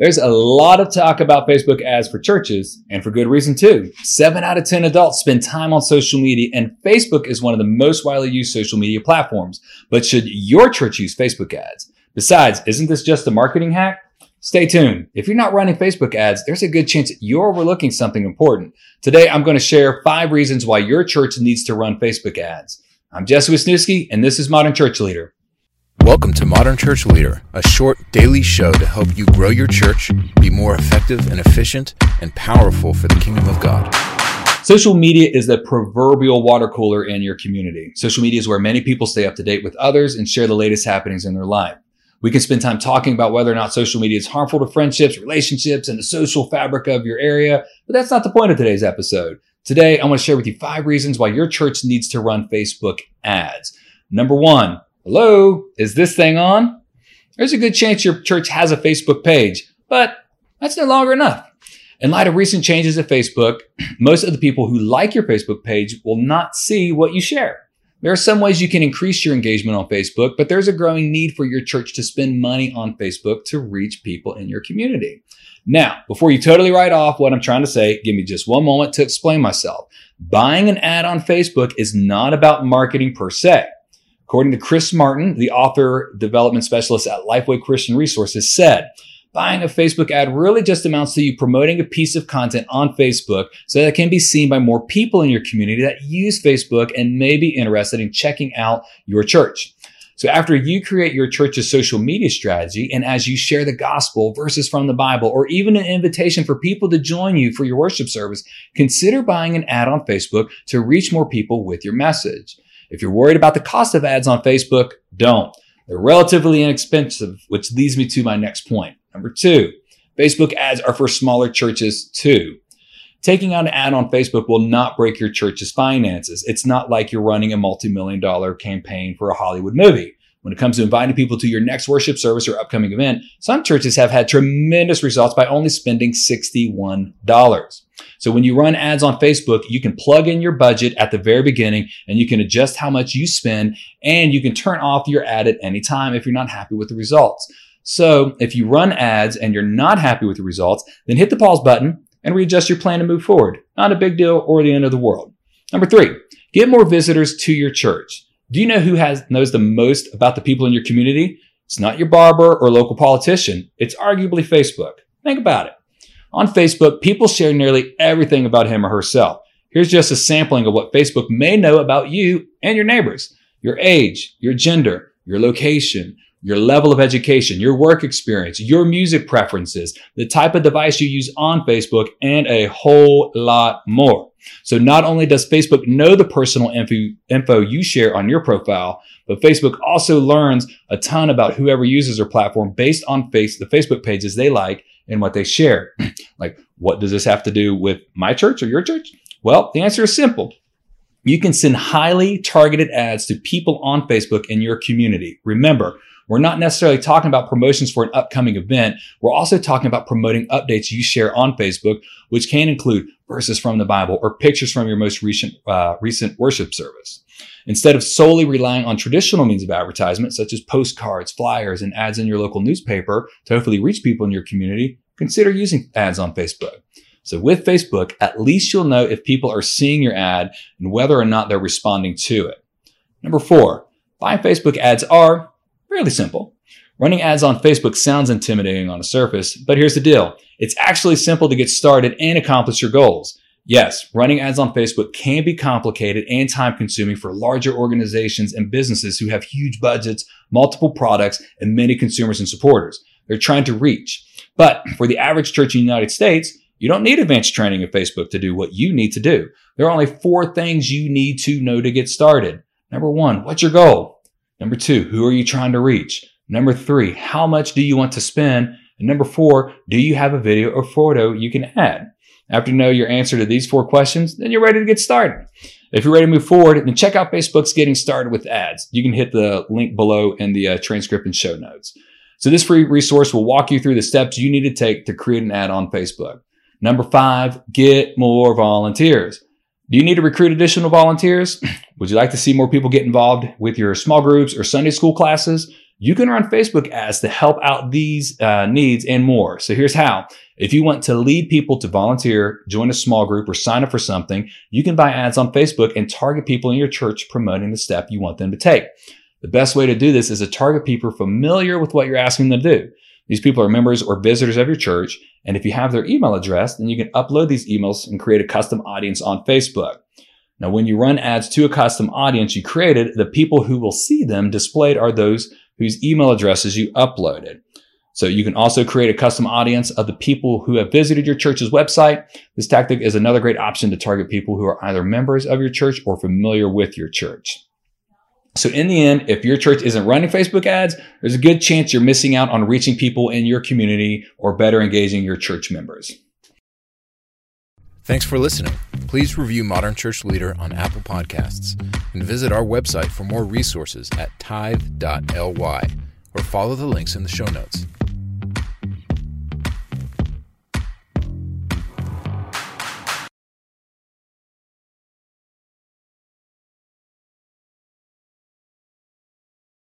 There's a lot of talk about Facebook ads for churches, and for good reason too. Seven out of 10 adults spend time on social media, and Facebook is one of the most widely used social media platforms. But should your church use Facebook ads? Besides, isn't this just a marketing hack? Stay tuned. If you're not running Facebook ads, there's a good chance you're overlooking something important. Today, I'm going to share five reasons why your church needs to run Facebook ads. I'm Jesse Wisniewski, and this is Modern Church Leader. Welcome to Modern Church Leader, a short daily show to help you grow your church, be more effective and efficient, and powerful for the kingdom of God. Social media is the proverbial water cooler in your community. Social media is where many people stay up to date with others and share the latest happenings in their life. We can spend time talking about whether or not social media is harmful to friendships, relationships, and the social fabric of your area, but that's not the point of today's episode. Today, I want to share with you five reasons why your church needs to run Facebook ads. Number one, Hello, is this thing on? There's a good chance your church has a Facebook page, but that's no longer enough. In light of recent changes at Facebook, most of the people who like your Facebook page will not see what you share. There are some ways you can increase your engagement on Facebook, but there's a growing need for your church to spend money on Facebook to reach people in your community. Now, before you totally write off what I'm trying to say, give me just one moment to explain myself. Buying an ad on Facebook is not about marketing per se. According to Chris Martin, the author development specialist at Lifeway Christian Resources, said, Buying a Facebook ad really just amounts to you promoting a piece of content on Facebook so that it can be seen by more people in your community that use Facebook and may be interested in checking out your church. So after you create your church's social media strategy and as you share the gospel, verses from the Bible, or even an invitation for people to join you for your worship service, consider buying an ad on Facebook to reach more people with your message. If you're worried about the cost of ads on Facebook, don't. They're relatively inexpensive, which leads me to my next point. Number two, Facebook ads are for smaller churches too. Taking out an ad on Facebook will not break your church's finances. It's not like you're running a multi-million dollar campaign for a Hollywood movie. When it comes to inviting people to your next worship service or upcoming event, some churches have had tremendous results by only spending $61. So when you run ads on Facebook, you can plug in your budget at the very beginning and you can adjust how much you spend and you can turn off your ad at any time if you're not happy with the results. So if you run ads and you're not happy with the results, then hit the pause button and readjust your plan to move forward. Not a big deal or the end of the world. Number three, get more visitors to your church. Do you know who has knows the most about the people in your community? It's not your barber or local politician. It's arguably Facebook. Think about it. On Facebook, people share nearly everything about him or herself. Here's just a sampling of what Facebook may know about you and your neighbors. Your age, your gender, your location, your level of education, your work experience, your music preferences, the type of device you use on Facebook, and a whole lot more. So not only does Facebook know the personal info, info you share on your profile, but Facebook also learns a ton about whoever uses their platform based on face, the Facebook pages they like and what they share. like, what does this have to do with my church or your church? Well, the answer is simple. You can send highly targeted ads to people on Facebook in your community. Remember, we're not necessarily talking about promotions for an upcoming event. We're also talking about promoting updates you share on Facebook, which can include verses from the Bible or pictures from your most recent, uh, recent worship service. Instead of solely relying on traditional means of advertisement, such as postcards, flyers, and ads in your local newspaper to hopefully reach people in your community, consider using ads on Facebook. So with Facebook, at least you'll know if people are seeing your ad and whether or not they're responding to it. Number four, buying Facebook ads are Fairly simple. Running ads on Facebook sounds intimidating on the surface, but here's the deal. It's actually simple to get started and accomplish your goals. Yes, running ads on Facebook can be complicated and time consuming for larger organizations and businesses who have huge budgets, multiple products, and many consumers and supporters. They're trying to reach. But for the average church in the United States, you don't need advanced training of Facebook to do what you need to do. There are only four things you need to know to get started. Number one, what's your goal? Number two, who are you trying to reach? Number three, how much do you want to spend? And number four, do you have a video or photo you can add? After you know your answer to these four questions, then you're ready to get started. If you're ready to move forward, then check out Facebook's Getting Started with Ads. You can hit the link below in the uh, transcript and show notes. So this free resource will walk you through the steps you need to take to create an ad on Facebook. Number five, get more volunteers. Do you need to recruit additional volunteers? Would you like to see more people get involved with your small groups or Sunday school classes? You can run Facebook ads to help out these uh, needs and more. So here's how. If you want to lead people to volunteer, join a small group, or sign up for something, you can buy ads on Facebook and target people in your church promoting the step you want them to take. The best way to do this is to target people familiar with what you're asking them to do. These people are members or visitors of your church. And if you have their email address, then you can upload these emails and create a custom audience on Facebook. Now, when you run ads to a custom audience you created, the people who will see them displayed are those whose email addresses you uploaded. So you can also create a custom audience of the people who have visited your church's website. This tactic is another great option to target people who are either members of your church or familiar with your church. So in the end, if your church isn't running Facebook ads, there's a good chance you're missing out on reaching people in your community or better engaging your church members. Thanks for listening. Please review Modern Church Leader on Apple Podcasts and visit our website for more resources at tithe.ly or follow the links in the show notes.